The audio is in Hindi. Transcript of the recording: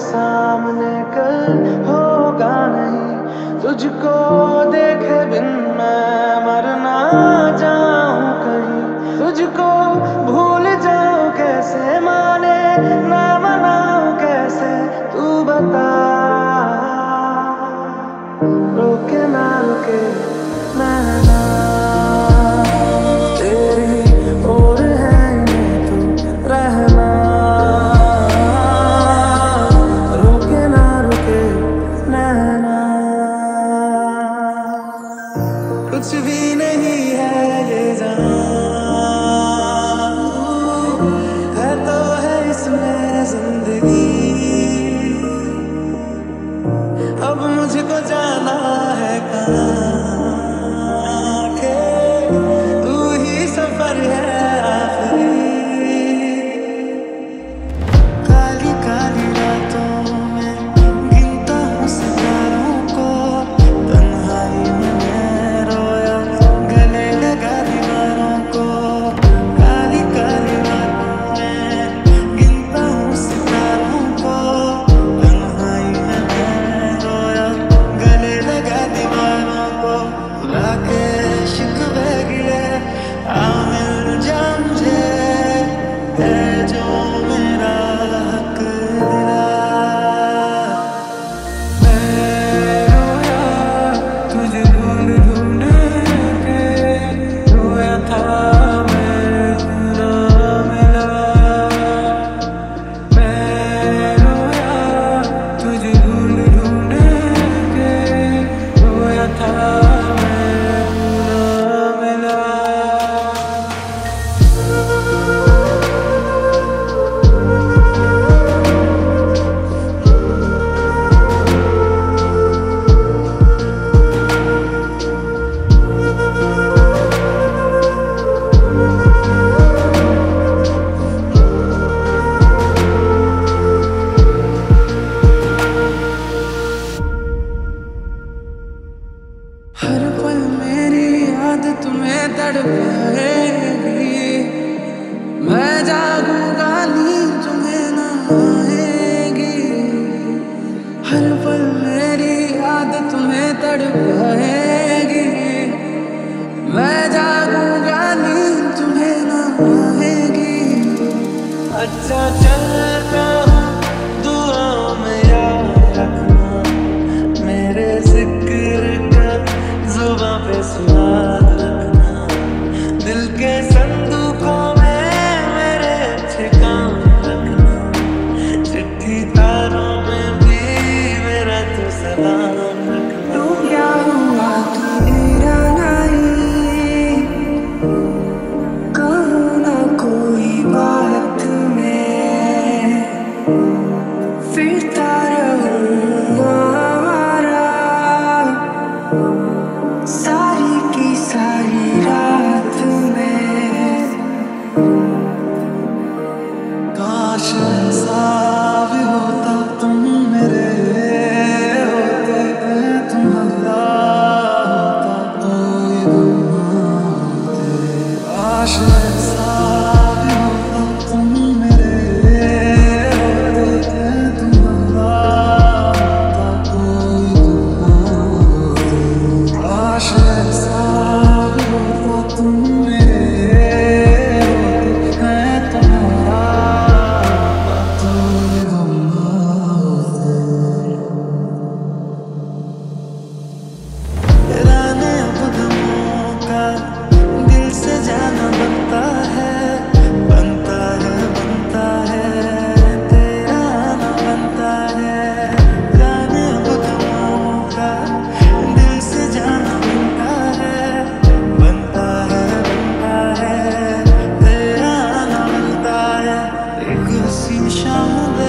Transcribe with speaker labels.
Speaker 1: सामने कल होगा नहीं। तुझको देखे बिन मैं love. I don't 影消